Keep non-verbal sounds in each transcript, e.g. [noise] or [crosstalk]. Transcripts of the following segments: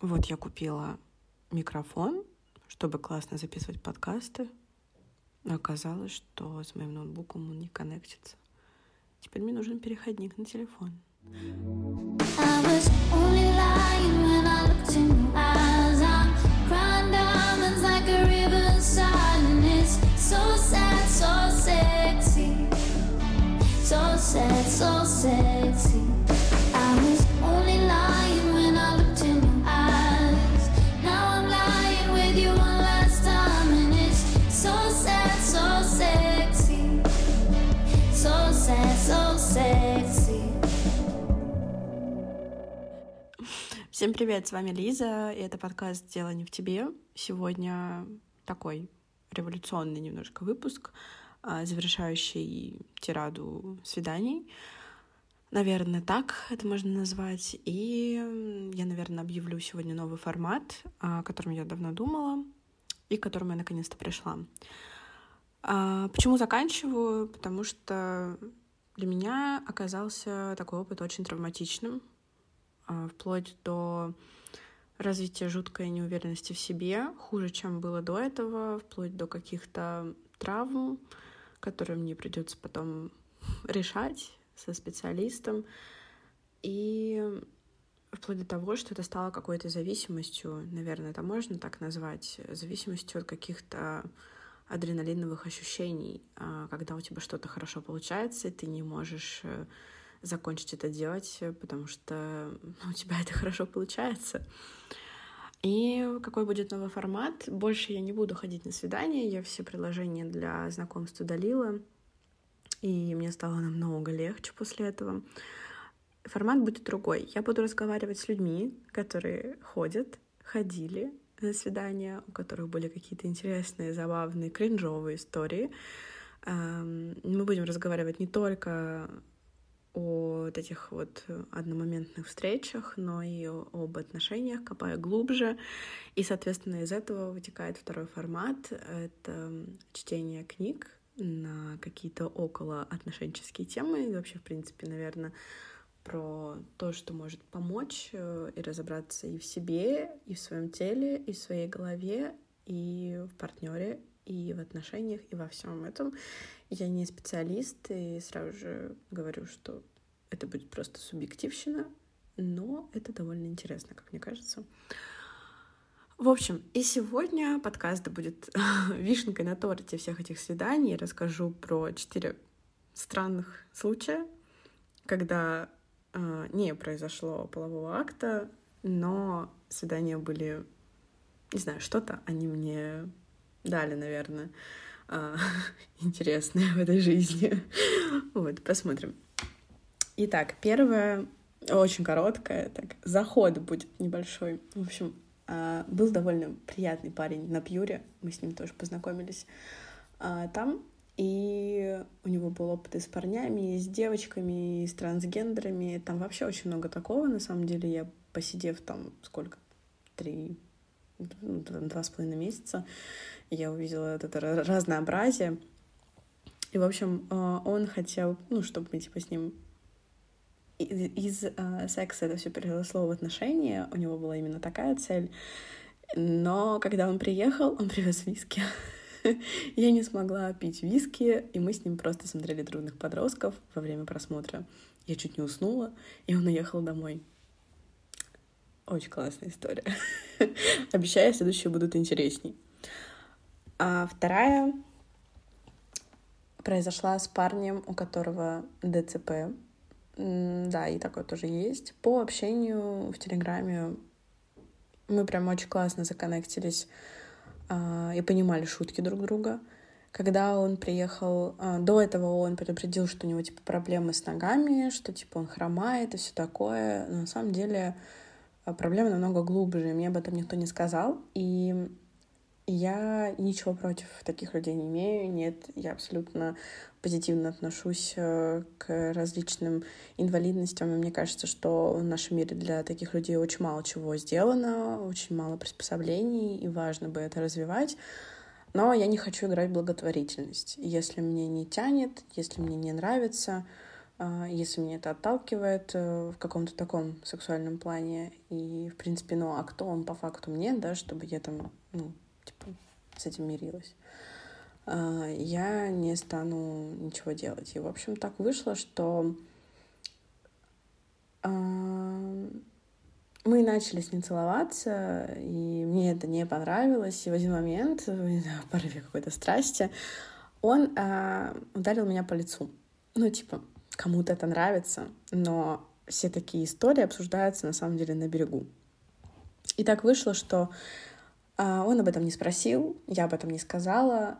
Вот я купила микрофон, чтобы классно записывать подкасты. Оказалось, что с моим ноутбуком он не коннектится. Теперь мне нужен переходник на телефон. I was only lying Всем привет, с вами Лиза, и это подкаст «Дело не в тебе». Сегодня такой революционный немножко выпуск, а, завершающий тираду свиданий. Наверное, так это можно назвать. И я, наверное, объявлю сегодня новый формат, о котором я давно думала и к которому я наконец-то пришла. А, почему заканчиваю? Потому что для меня оказался такой опыт очень травматичным, а, вплоть до развития жуткой неуверенности в себе, хуже, чем было до этого, вплоть до каких-то травм, которые мне придется потом [laughs] решать со специалистом. И вплоть до того, что это стало какой-то зависимостью, наверное, это можно так назвать, зависимостью от каких-то адреналиновых ощущений, а, когда у тебя что-то хорошо получается, и ты не можешь э, закончить это делать, потому что ну, у тебя это хорошо получается. И какой будет новый формат? Больше я не буду ходить на свидания, я все приложения для знакомств удалила, и мне стало намного легче после этого. Формат будет другой. Я буду разговаривать с людьми, которые ходят, ходили на свидания, у которых были какие-то интересные, забавные, кринжовые истории. Эм, мы будем разговаривать не только о вот этих вот одномоментных встречах, но и об отношениях, копая глубже. И, соответственно, из этого вытекает второй формат — это чтение книг на какие-то около отношенческие темы. И вообще, в принципе, наверное, про то, что может помочь э, и разобраться и в себе, и в своем теле, и в своей голове, и в партнере, и в отношениях, и во всем этом. Я не специалист, и сразу же говорю, что это будет просто субъективщина, но это довольно интересно, как мне кажется. В общем, и сегодня подкаст будет [laughs] вишенкой на торте всех этих свиданий. Я расскажу про четыре странных случая, когда э, не произошло полового акта, но свидания были, не знаю, что-то они мне дали, наверное, э, [laughs] интересное в этой жизни. [laughs] вот, посмотрим. Итак, первое очень короткое, так, заход будет небольшой. В общем, э, был довольно приятный парень на Пьюре, мы с ним тоже познакомились э, там, и у него был опыт и с парнями, и с девочками, и с трансгендерами. Там вообще очень много такого, на самом деле. Я, посидев там сколько? Три, два с половиной месяца, я увидела это разнообразие. И, в общем, э, он хотел, ну, чтобы мы, типа, с ним из э, секса это все переросло в отношения. У него была именно такая цель. Но когда он приехал, он привез виски. [laughs] Я не смогла пить виски, и мы с ним просто смотрели «Трудных подростков» во время просмотра. Я чуть не уснула, и он уехал домой. Очень классная история. [laughs] Обещаю, следующие будут интересней. А вторая произошла с парнем, у которого ДЦП. Да, и такое тоже есть. По общению в Телеграме мы прям очень классно законнектились а, и понимали шутки друг друга. Когда он приехал, а, до этого он предупредил, что у него типа проблемы с ногами, что типа он хромает и все такое. Но на самом деле проблема намного глубже. Мне об этом никто не сказал. И я ничего против таких людей не имею. Нет, я абсолютно позитивно отношусь э, к различным инвалидностям. И мне кажется, что в нашем мире для таких людей очень мало чего сделано, очень мало приспособлений, и важно бы это развивать. Но я не хочу играть в благотворительность. Если мне не тянет, если мне не нравится, а, если меня это отталкивает э, в каком-то таком сексуальном плане. И, в принципе, ну, а кто он по факту мне, да, чтобы я там, ну, типа, с этим мирилась. А, я не стану ничего делать. И, в общем, так вышло, что а, мы начали с ним целоваться, и мне это не понравилось. И в один момент, [laughs] в порыве какой-то страсти, он ударил меня по лицу. Ну, типа, кому-то это нравится, но все такие истории обсуждаются на самом деле на берегу. И так вышло, что а, он об этом не спросил, я об этом не сказала,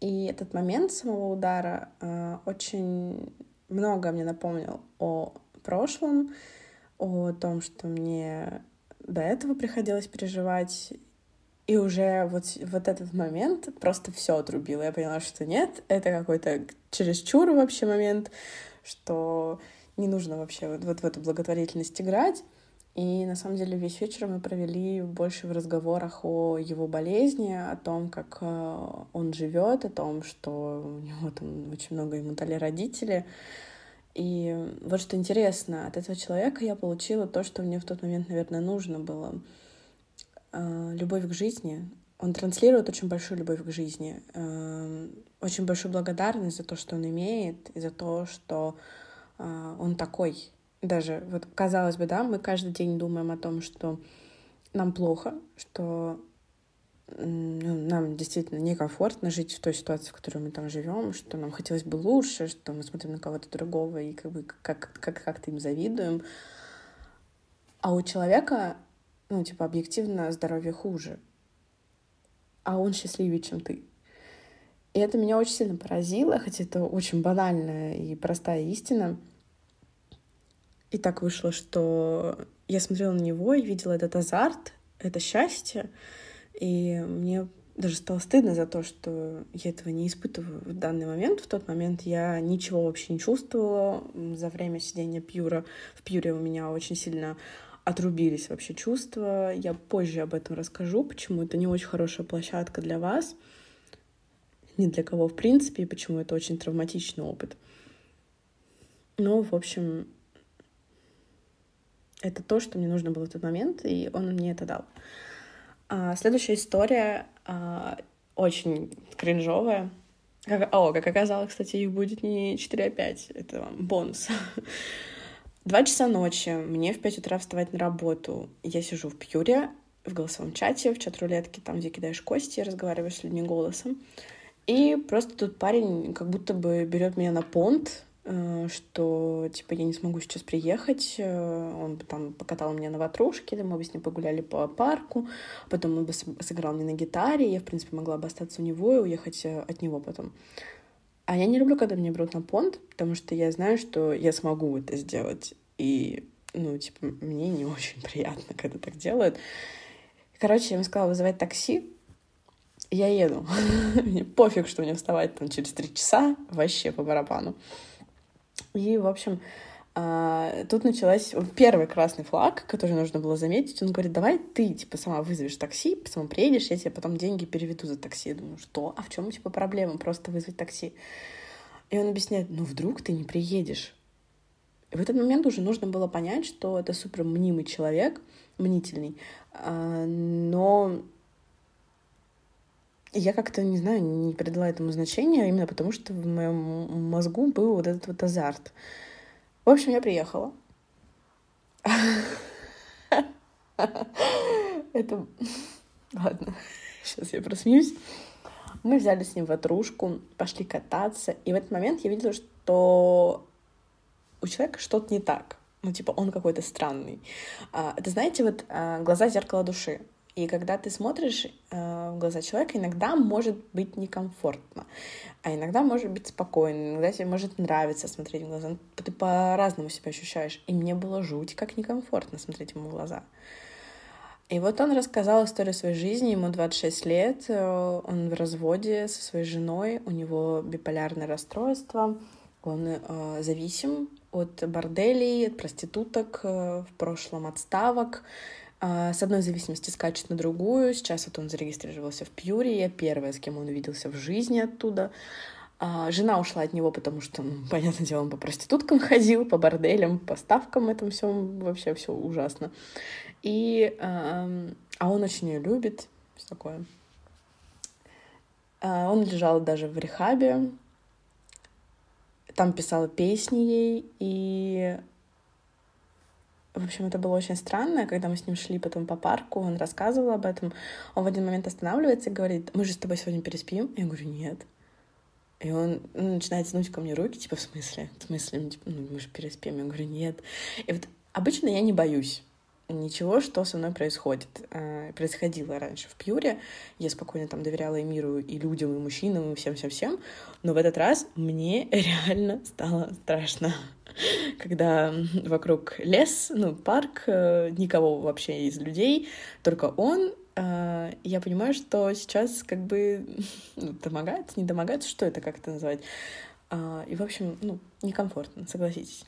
и этот момент самого удара а, очень много мне напомнил о прошлом, о том, что мне до этого приходилось переживать, и уже вот, вот этот момент просто все отрубило. Я поняла, что нет, это какой-то чересчур вообще момент, что не нужно вообще вот, вот в эту благотворительность играть. И на самом деле весь вечер мы провели больше в разговорах о его болезни, о том, как э, он живет, о том, что у него там очень много ему дали родители. И вот что интересно, от этого человека я получила то, что мне в тот момент, наверное, нужно было. Э, любовь к жизни. Он транслирует очень большую любовь к жизни, э, очень большую благодарность за то, что он имеет, и за то, что э, он такой. Даже, вот казалось бы, да, мы каждый день думаем о том, что нам плохо, что ну, нам действительно некомфортно жить в той ситуации, в которой мы там живем, что нам хотелось бы лучше, что мы смотрим на кого-то другого и как бы как, как, как-то им завидуем. А у человека, ну, типа, объективно здоровье хуже а он счастливее, чем ты. И это меня очень сильно поразило, хотя это очень банальная и простая истина. И так вышло, что я смотрела на него и видела этот азарт, это счастье, и мне даже стало стыдно за то, что я этого не испытываю в данный момент. В тот момент я ничего вообще не чувствовала. За время сидения Пьюра в Пьюре у меня очень сильно отрубились вообще чувства. Я позже об этом расскажу, почему это не очень хорошая площадка для вас, ни для кого в принципе, и почему это очень травматичный опыт. Но, в общем, это то, что мне нужно было в тот момент, и он мне это дал. А, следующая история а, очень кринжовая. Как, о, как оказалось, кстати, их будет не 4, а 5. Это вам бонус. Два часа ночи, мне в пять утра вставать на работу. Я сижу в Пьюре, в голосовом чате, в чат-рулетке, там, где кидаешь кости, разговариваешь с людьми голосом. И просто тут парень как будто бы берет меня на понт, э, что, типа, я не смогу сейчас приехать. Э, он там покатал меня на ватрушке, мы бы с ним погуляли по парку, потом он бы сыграл мне на гитаре, я, в принципе, могла бы остаться у него и уехать э, от него потом. А я не люблю, когда меня берут на понт, потому что я знаю, что я смогу это сделать. И, ну, типа, мне не очень [laughs] приятно, когда так делают. Короче, я ему сказала вызывать такси, я еду. [laughs] Мне пофиг, что мне вставать там через три часа, вообще по барабану. И, в общем, тут началась первый красный флаг, который нужно было заметить. Он говорит, давай ты, типа, сама вызовешь такси, сама приедешь, я тебе потом деньги переведу за такси. Я думаю, что? А в чем, типа, проблема? Просто вызвать такси. И он объясняет, ну, вдруг ты не приедешь. И в этот момент уже нужно было понять, что это супер мнимый человек, мнительный, а, но я как-то, не знаю, не придала этому значения, именно потому что в моем мозгу был вот этот вот азарт. В общем, я приехала. Это... Ладно, сейчас я просмеюсь. Мы взяли с ним ватрушку, пошли кататься, и в этот момент я видела, что у человека что-то не так. Ну, типа, он какой-то странный. А, это, знаете, вот а, глаза — зеркало души. И когда ты смотришь э, в глаза человека, иногда может быть некомфортно, а иногда может быть спокойно, иногда тебе может нравиться смотреть в глаза. Ну, ты по-разному себя ощущаешь. И мне было жуть как некомфортно смотреть ему в глаза. И вот он рассказал историю своей жизни, ему 26 лет, э, он в разводе со своей женой, у него биполярное расстройство, он э, зависим от борделей, от проституток, э, в прошлом отставок, с одной зависимости скачет на другую. Сейчас вот он зарегистрировался в Пьюре, я первая, с кем он увиделся в жизни оттуда. А, жена ушла от него, потому что, ну, [laughs] понятное дело, он по проституткам ходил, по борделям, по ставкам, этом всем вообще все ужасно. И, а, а он очень ее любит, все такое. А, он лежал даже в рехабе, там писала песни ей, и в общем, это было очень странно, когда мы с ним шли потом по парку, он рассказывал об этом. Он в один момент останавливается и говорит, мы же с тобой сегодня переспим. Я говорю, нет. И он ну, начинает тянуть ко мне руки, типа, в смысле? В смысле? Ну, типа, ну, мы же переспим. Я говорю, нет. И вот обычно я не боюсь ничего, что со мной происходит. А, происходило раньше в Пьюре. Я спокойно там доверяла и миру, и людям, и мужчинам, и всем-всем-всем. Но в этот раз мне [laughs] реально стало страшно. [laughs] Когда вокруг лес, ну, парк, э, никого вообще из людей, только он, а, я понимаю, что сейчас как бы [laughs] ну, домогается, не домогается, что это, как это назвать. А, и, в общем, ну, некомфортно, согласитесь.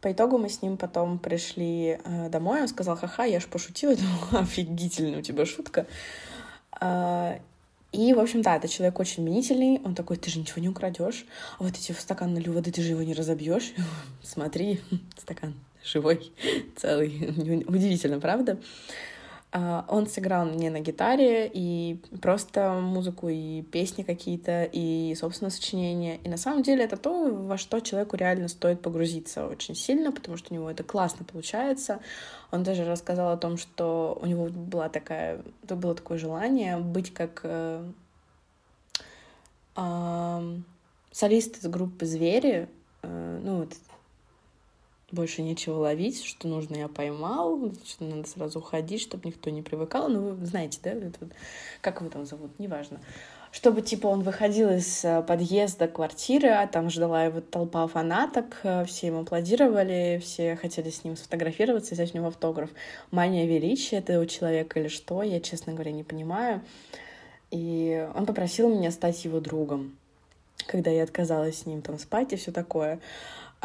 По итогу мы с ним потом пришли э, домой, он сказал, ха-ха, я ж пошутил, я [laughs] офигительная у тебя шутка. И, в общем, да, это человек очень мнительный, он такой, ты же ничего не украдешь, а вот эти в стакан налью воды, ты же его не разобьешь. [laughs] Смотри, [laughs] стакан живой, [laughs] целый. Удивительно, правда? А, он сыграл мне на гитаре и просто музыку, и песни какие-то, и, собственно, сочинения. И на самом деле это то, во что человеку реально стоит погрузиться очень сильно, потому что у него это классно получается. Он даже рассказал о том, что у него была такая, было такое желание быть как э, э, солист из группы «Звери», э, ну, вот больше нечего ловить, что нужно я поймал, что надо сразу уходить, чтобы никто не привыкал. Ну, вы знаете, да, это вот, как его там зовут, неважно. Чтобы, типа, он выходил из э, подъезда квартиры, а там ждала его толпа фанаток, э, все ему аплодировали, все хотели с ним сфотографироваться, взять у него автограф. Мания величия этого человека или что, я, честно говоря, не понимаю. И он попросил меня стать его другом, когда я отказалась с ним там спать и все такое.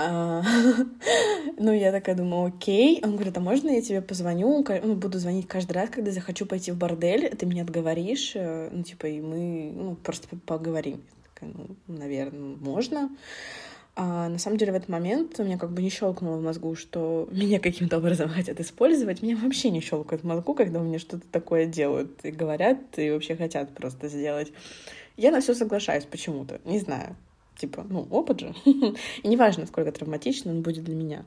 А, [laughs] ну, я такая думаю, окей. Он говорит, а можно я тебе позвоню? Ну, буду звонить каждый раз, когда захочу пойти в бордель, ты меня отговоришь, э, ну, типа, и мы ну, просто поговорим. Я такая, ну, наверное, можно. А на самом деле в этот момент у меня как бы не щелкнуло в мозгу, что [laughs] меня каким-то образом хотят использовать. Меня вообще не щелкает в мозгу, когда у меня что-то такое делают и говорят, и вообще хотят просто сделать. Я на все соглашаюсь почему-то, не знаю типа, ну, опыт же. [laughs] И неважно, сколько травматично он будет для меня.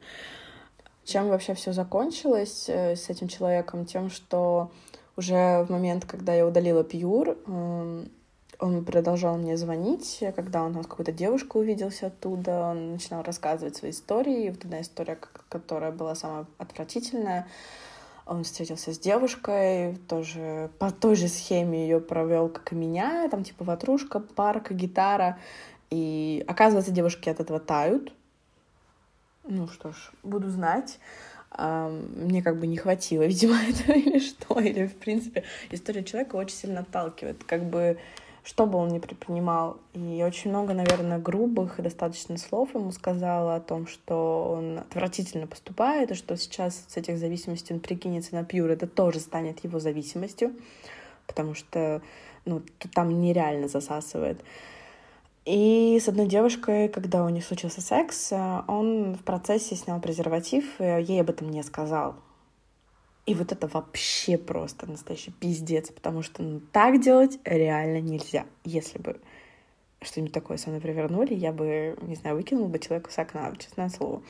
Чем вообще все закончилось э, с этим человеком? Тем, что уже в момент, когда я удалила Пьюр, эм, он продолжал мне звонить, когда он с какой-то девушкой увиделся оттуда, он начинал рассказывать свои истории. И вот одна история, которая была самая отвратительная, он встретился с девушкой, тоже по той же схеме ее провел, как и меня, там типа ватрушка, парк, гитара. И оказывается, девушки от этого тают. Ну что ж, буду знать. Мне как бы не хватило, [laughs] видимо, этого или что. Или, в принципе, история человека очень сильно отталкивает. Как бы, что бы он ни предпринимал. И очень много, наверное, грубых и достаточно слов ему сказала о том, что он отвратительно поступает, и что сейчас с этих зависимостей он прикинется на пьюр. Это тоже станет его зависимостью, потому что ну, там нереально засасывает. И с одной девушкой, когда у них случился секс, э, он в процессе снял презерватив, и ей об этом не сказал. И вот это вообще просто настоящий пиздец, потому что ну, так делать реально нельзя. Если бы что-нибудь такое со мной провернули, я бы, не знаю, выкинул бы человека с окна, честное слово.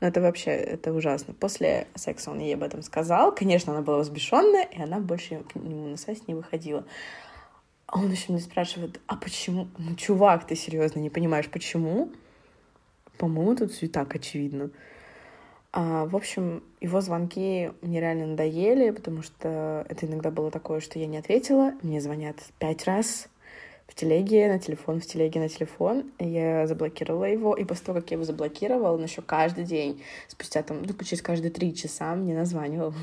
Но это вообще, это ужасно. После секса он ей об этом сказал. Конечно, она была возбешенная, и она больше к нему на связь не выходила. А он еще мне спрашивает, а почему? Ну, чувак, ты серьезно не понимаешь, почему? По-моему, тут все и так очевидно. А, в общем, его звонки мне реально надоели, потому что это иногда было такое, что я не ответила. Мне звонят пять раз в телеге, на телефон, в телеге, на телефон. Я заблокировала его, и после того, как я его заблокировала, он еще каждый день, спустя там, ну, через каждые три часа мне названивал.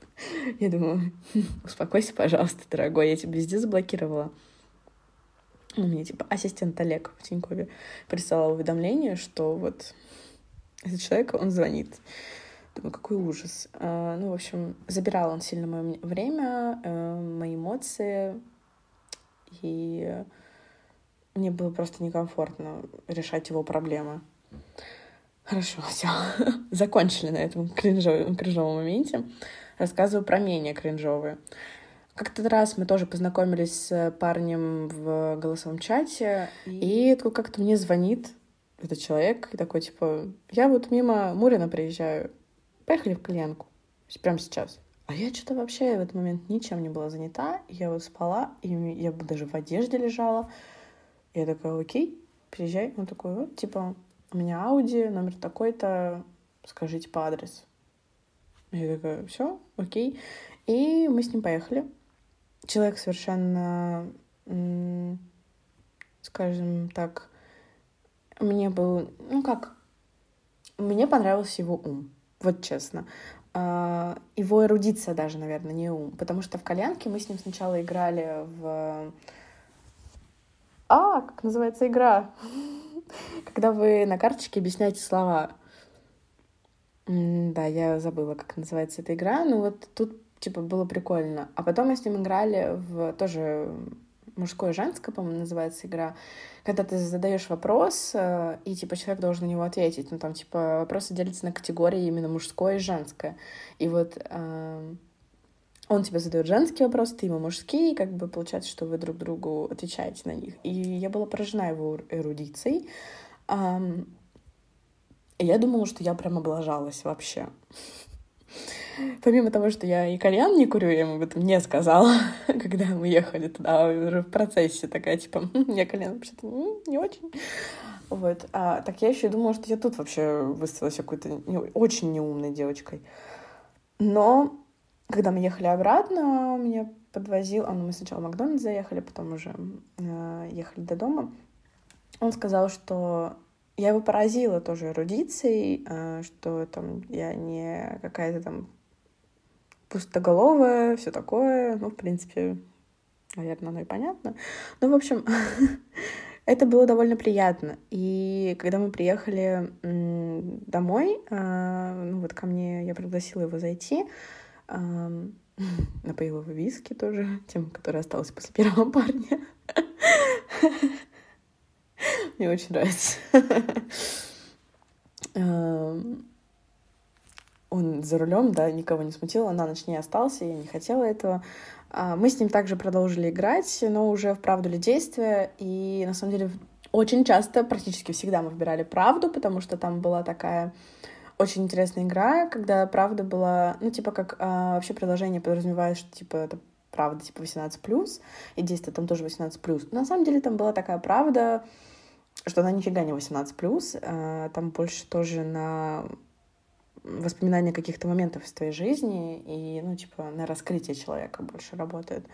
[laughs] Я думаю, [laughs] успокойся, пожалуйста, дорогой, я тебя везде заблокировала. Ну, мне типа ассистент Олег в Тинькове прислал уведомление, что вот этот человек, он звонит. Думаю, какой ужас. А, ну, в общем, забирал он сильно мое время, э, мои эмоции. И мне было просто некомфортно решать его проблемы. Хорошо, [laughs] все. Закончили на этом кринжовом, кринжовом моменте. Рассказываю про менее кринжовые. Как-то раз мы тоже познакомились с парнем в голосовом чате, и тут как-то мне звонит этот человек, и такой, типа, я вот мимо Мурина приезжаю, поехали в кальянку, прямо сейчас. А я что-то вообще в этот момент ничем не была занята, я вот спала, и я даже в одежде лежала. Я такая, окей, приезжай. Он такой, вот, типа, у меня Ауди, номер такой-то, скажите по адресу. Я такая, все, окей. И мы с ним поехали. Человек совершенно, скажем так, мне был, ну как, мне понравился его ум, вот честно. А, его эрудиция даже, наверное, не ум. Потому что в «Кальянке» мы с ним сначала играли в... А, как называется игра? [laughs] Когда вы на карточке объясняете слова. Да, я забыла, как называется эта игра. Ну вот тут, типа, было прикольно. А потом мы с ним играли в тоже мужское женское, по-моему, называется игра, когда ты задаешь вопрос, э, и, типа, человек должен на него ответить. Ну, там, типа, вопросы делятся на категории именно мужское и женское. И вот э, он тебе задает женский вопрос, ты ему мужский, и как бы получается, что вы друг другу отвечаете на них. И я была поражена его эрудицией. Um, и я думала, что я прям облажалась вообще. Помимо того, что я и кальян не курю, я ему об этом не сказала, [laughs] когда мы ехали туда, уже в процессе такая, типа, я кальян вообще-то не очень. Вот. А, так я еще думала, что я тут вообще выставилась какой-то не, очень неумной девочкой. Но когда мы ехали обратно, меня подвозил... А, ну, мы сначала в Макдональдс заехали, потом уже э, ехали до дома. Он сказал, что я его поразила тоже эрудицией, э, что там я не какая-то там пустоголовая, все такое. Ну, в принципе, наверное, оно и понятно. Ну, в общем, [laughs] это было довольно приятно. И когда мы приехали домой, э, ну вот ко мне, я пригласила его зайти, [laughs] напоила его виски тоже, [laughs] тем, который остался после первого парня. Мне очень нравится. Он за рулем, да, никого не смутил, он на ночь не остался, я не хотела этого. А, мы с ним также продолжили играть, но уже в правду ли действия, и на самом деле очень часто, практически всегда мы выбирали правду, потому что там была такая очень интересная игра, когда правда была, ну, типа, как а, вообще приложение подразумевает, что, типа, это правда, типа, 18+, и действие там тоже 18+. Но на самом деле там была такая правда, что она нифига не 18+, а, там больше тоже на воспоминания каких-то моментов из твоей жизни и, ну, типа, на раскрытие человека больше работает.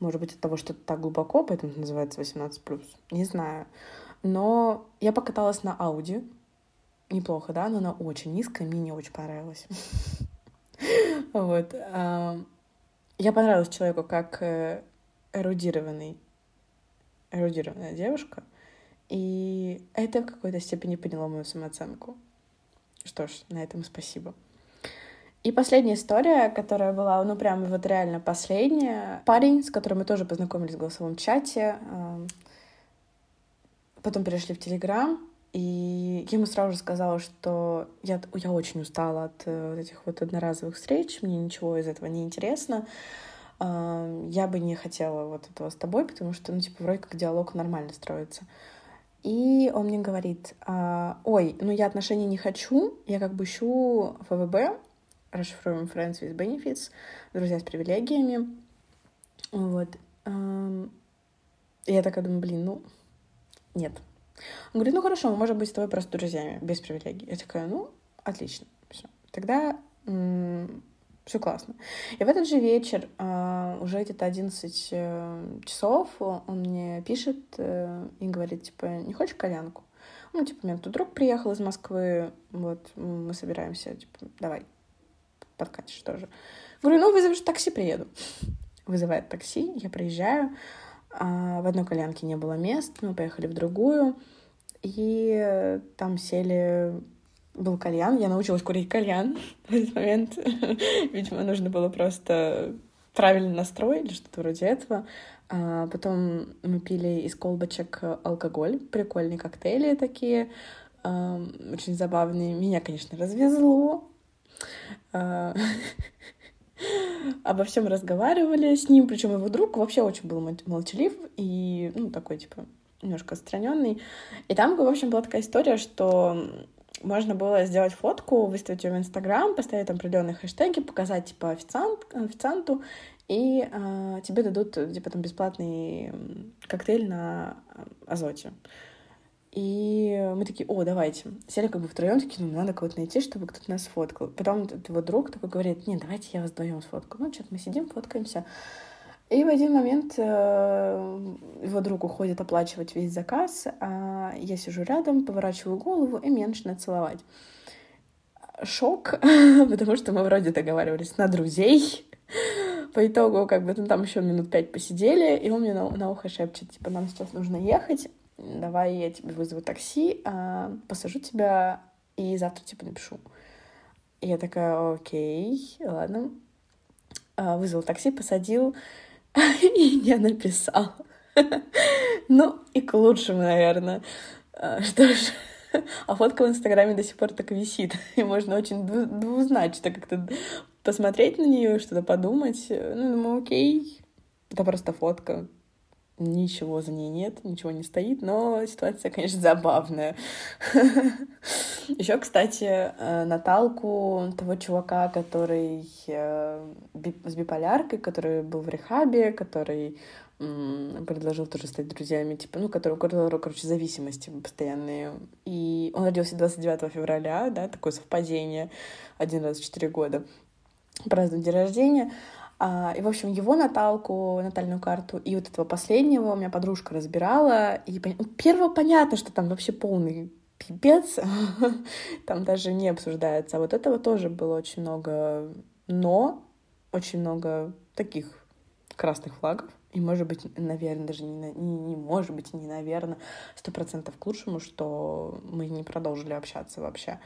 Может быть, от того, что это так глубоко, поэтому это называется 18+. Не знаю. Но я покаталась на Ауди, неплохо, да, но она очень низкая, мне не очень понравилась. [laughs] Вот. Я понравилась человеку как э, эрудированный, эрудированная девушка, и это в какой-то степени подняло мою самооценку. Что ж, на этом спасибо. И последняя история, которая была, ну, прям вот реально последняя. Парень, с которым мы тоже познакомились в голосовом чате, потом перешли в Телеграм, и я ему сразу же сказала, что я, я очень устала от э, вот этих вот одноразовых встреч, мне ничего из этого не интересно. Я бы не хотела вот этого с тобой, потому что, ну, типа, вроде как диалог нормально строится. И он мне говорит, «А, ой, ну я отношений не хочу, я как бы ищу ФВБ, расшифруем Friends with Benefits, друзья с привилегиями. Вот. И я такая думаю, блин, ну, нет, он говорит, ну хорошо, мы можем быть с тобой просто друзьями, без привилегий. Я такая, ну, отлично, все. Тогда все классно. И в этот же вечер, э, уже где-то 11 э, часов, он мне пишет э, и говорит, типа, не хочешь кальянку? Ну, типа, у меня тут друг приехал из Москвы, вот, мы собираемся, типа, давай, подкатишь тоже. Говорю, ну, вызовешь такси, приеду. [laughs] Вызывает такси, я приезжаю, а в одной кальянке не было мест, мы поехали в другую, и там сели... Был кальян, я научилась курить кальян [laughs] в этот момент. [laughs] Видимо, нужно было просто правильный настрой или что-то вроде этого. А потом мы пили из колбочек алкоголь, прикольные коктейли такие, очень забавные. Меня, конечно, развезло. А, [laughs] обо всем разговаривали с ним, причем его друг вообще очень был молчалив и, ну, такой, типа, немножко отстраненный. И там, в общем, была такая история, что можно было сделать фотку, выставить ее в Инстаграм, поставить там определенные хэштеги, показать, типа, официант, официанту, и э, тебе дадут, типа, там, бесплатный коктейль на азоте. И мы такие, о, давайте. Сели как бы втроем, такие, ну, надо кого-то найти, чтобы кто-то нас сфоткал. Потом его друг такой говорит, нет, давайте я вас вдвоем сфоткаю. Ну, что-то мы сидим, фоткаемся. И в один момент э, его друг уходит оплачивать весь заказ, а я сижу рядом, поворачиваю голову, и меня начинает целовать. Шок, [laughs] потому что мы вроде договаривались на друзей. По итогу, как бы, ну, там еще минут пять посидели, и он мне на, на ухо шепчет, типа, нам сейчас нужно ехать давай я тебе вызову такси, а, посажу тебя и завтра типа напишу. И я такая, окей, ладно. А, вызвал такси, посадил [laughs] и не написал. [laughs] Ну, и к лучшему, наверное. А, что ж, [laughs] а фотка в Инстаграме до сих пор так висит. И можно очень двузначно как-то посмотреть на нее, что-то подумать. Ну, думаю, окей, это просто фотка ничего за ней нет, ничего не стоит, но ситуация, конечно, забавная. [laughs] Еще, кстати, э, Наталку, того чувака, который э, с биполяркой, который был в рехабе, который предложил тоже стать друзьями, типа, ну, который, у которого, короче, зависимости постоянные. И он родился 29 февраля, да, такое совпадение, один раз в четыре года празднует день рождения. А, и, в общем, его Наталку, натальную карту, и вот этого последнего у меня подружка разбирала. И ну, первого понятно, что там вообще полный пипец, [laughs] там даже не обсуждается. А вот этого тоже было очень много но, очень много таких красных флагов. И, может быть, наверное, даже не, не, не может быть, не наверное, сто процентов к лучшему, что мы не продолжили общаться вообще.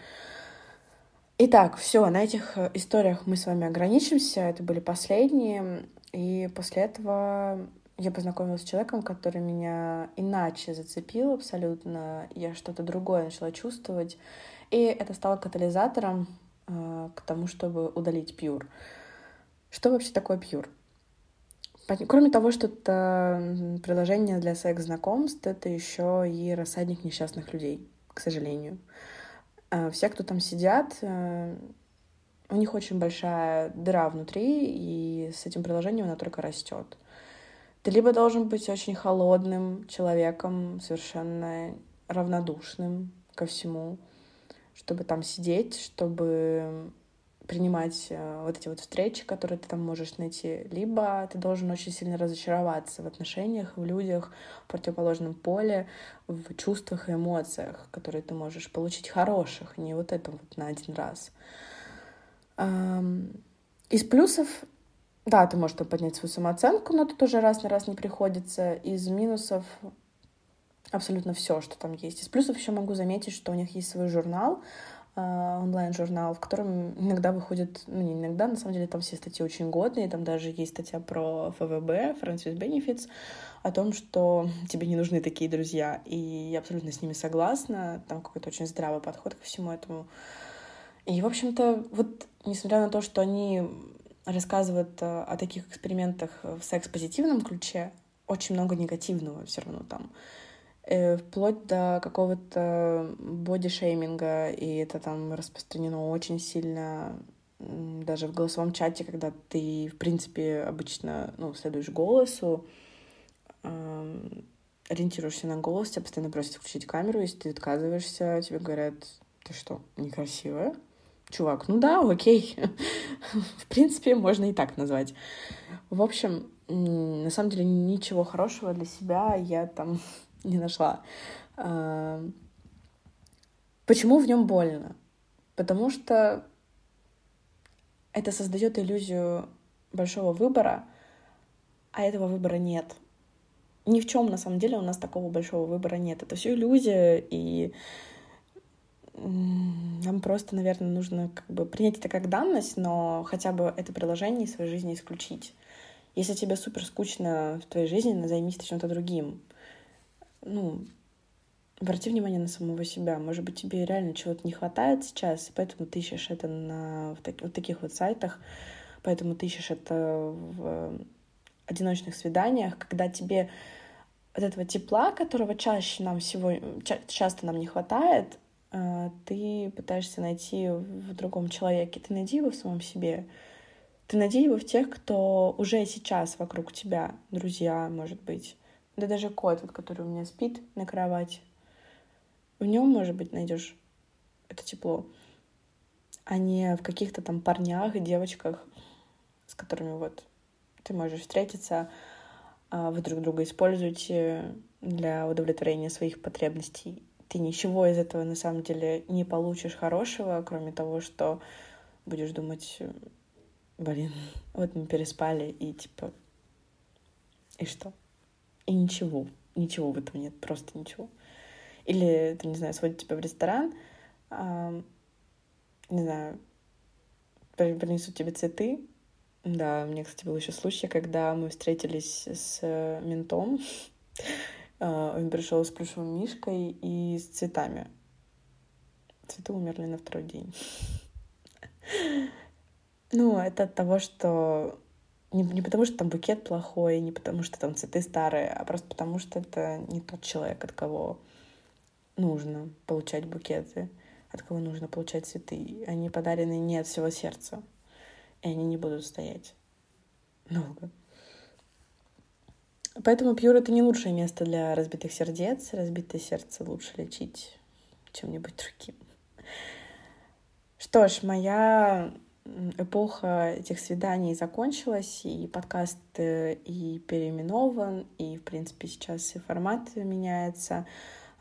Итак, все, на этих э, историях мы с вами ограничимся. Это были последние. И после этого я познакомилась с человеком, который меня иначе зацепил абсолютно. Я что-то другое начала чувствовать. И это стало катализатором э, к тому, чтобы удалить пьюр. Что вообще такое пьюр? Кроме того, что это приложение для секс-знакомств, это еще и рассадник несчастных людей, к сожалению. Все, кто там сидят, э, у них очень большая дыра внутри, и с этим приложением она только растет. Ты либо должен быть очень холодным человеком, совершенно равнодушным ко всему, чтобы там сидеть, чтобы принимать э, вот эти вот встречи, которые ты там можешь найти, либо ты должен очень сильно разочароваться в отношениях, в людях, в противоположном поле, в чувствах и эмоциях, которые ты можешь получить хороших, не вот это вот на один раз. Из плюсов, да, ты можешь поднять свою самооценку, но тут уже раз на раз не приходится. Из минусов абсолютно все, что там есть. Из плюсов еще могу заметить, что у них есть свой журнал, онлайн-журнал, в котором иногда выходит, ну не иногда, на самом деле там все статьи очень годные, там даже есть статья про ФВБ, Friends with Benefits, о том, что тебе не нужны такие друзья, и я абсолютно с ними согласна, там какой-то очень здравый подход ко всему этому. И, в общем-то, вот несмотря на то, что они рассказывают э, о таких экспериментах в секс-позитивном ключе, очень много негативного все равно там. Э, вплоть до какого-то бодишейминга, и это там распространено очень сильно даже в голосовом чате, когда ты, в принципе, обычно ну, следуешь голосу, ориентируешься на голос, тебя постоянно просят включить камеру, если ты отказываешься, тебе говорят, ты что, некрасивая? Чувак, ну да, окей. [laughs] в принципе, можно и так назвать. В общем, на самом деле ничего хорошего для себя я там не нашла. А, почему в нем больно? Потому что это создает иллюзию большого выбора, а этого выбора нет. Ни в чем на самом деле у нас такого большого выбора нет. Это все иллюзия, и нам просто, наверное, нужно как бы принять это как данность, но хотя бы это приложение из своей жизни исключить. Если тебе супер скучно в твоей жизни, займись чем-то другим. Ну, обрати внимание на самого себя. Может быть, тебе реально чего-то не хватает сейчас, и поэтому ты ищешь это на в так, вот таких вот сайтах, поэтому ты ищешь это в одиночных свиданиях, когда тебе от этого тепла, которого чаще нам сегодня, часто нам не хватает, э, ты пытаешься найти в другом человеке. Ты найди его в самом себе. Ты найди его в тех, кто уже сейчас вокруг тебя, друзья, может быть. Да даже кот, вот, который у меня спит на кровати. В нем, может быть, найдешь это тепло, а не в каких-то там парнях и девочках, с которыми вот ты можешь встретиться, а, вы друг друга используете для удовлетворения своих потребностей. Ты ничего из этого на самом деле не получишь хорошего, кроме того, что будешь думать, блин, вот мы переспали, и типа, и что? И ничего, ничего в этом нет, просто ничего. Или, ты, не знаю, сводит тебя в ресторан, а, не знаю, принесут тебе цветы, да, у меня, кстати, был еще случай, когда мы встретились с э, ментом. [laughs] А, он пришел с плюшевым мишкой и с цветами. Цветы умерли на второй день. [laughs] Ну, это от того, что... Не, не потому, что там букет плохой, не потому, что там цветы старые, а просто потому, что это не тот человек, от кого нужно получать букеты, от кого нужно получать цветы. Они подарены не от всего сердца и они не будут стоять долго. Поэтому пьюр — это не лучшее место для разбитых сердец. Разбитое сердце лучше лечить чем-нибудь другим. Что ж, моя эпоха этих свиданий закончилась, и подкаст и переименован, и, в принципе, сейчас и формат меняется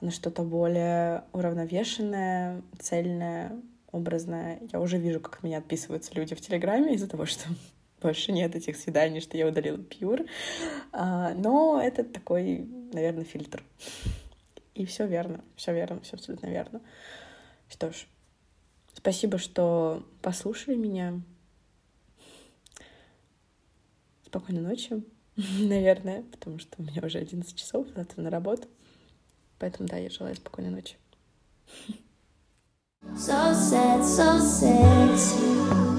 на что-то более уравновешенное, цельное, образно. Я уже вижу, как меня отписываются люди в Телеграме из-за того, что [laughs] больше нет этих свиданий, что я удалила пьюр. А, но это такой, наверное, фильтр. И все верно, все верно, все абсолютно верно. Что ж, спасибо, что послушали меня. Спокойной ночи, [laughs] наверное, потому что у меня уже 11 часов, завтра на работу. Поэтому, да, я желаю спокойной ночи. So sad, so sexy.